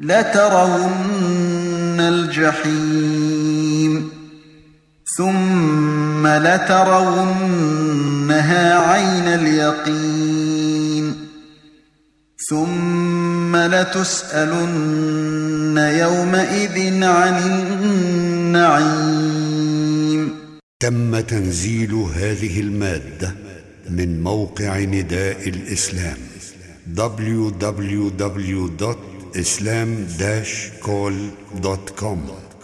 لترون الجحيم ثم لترونها عين اليقين ثم لتسألن يومئذ عن النعيم. تم تنزيل هذه المادة من موقع نداء الإسلام islam-call.com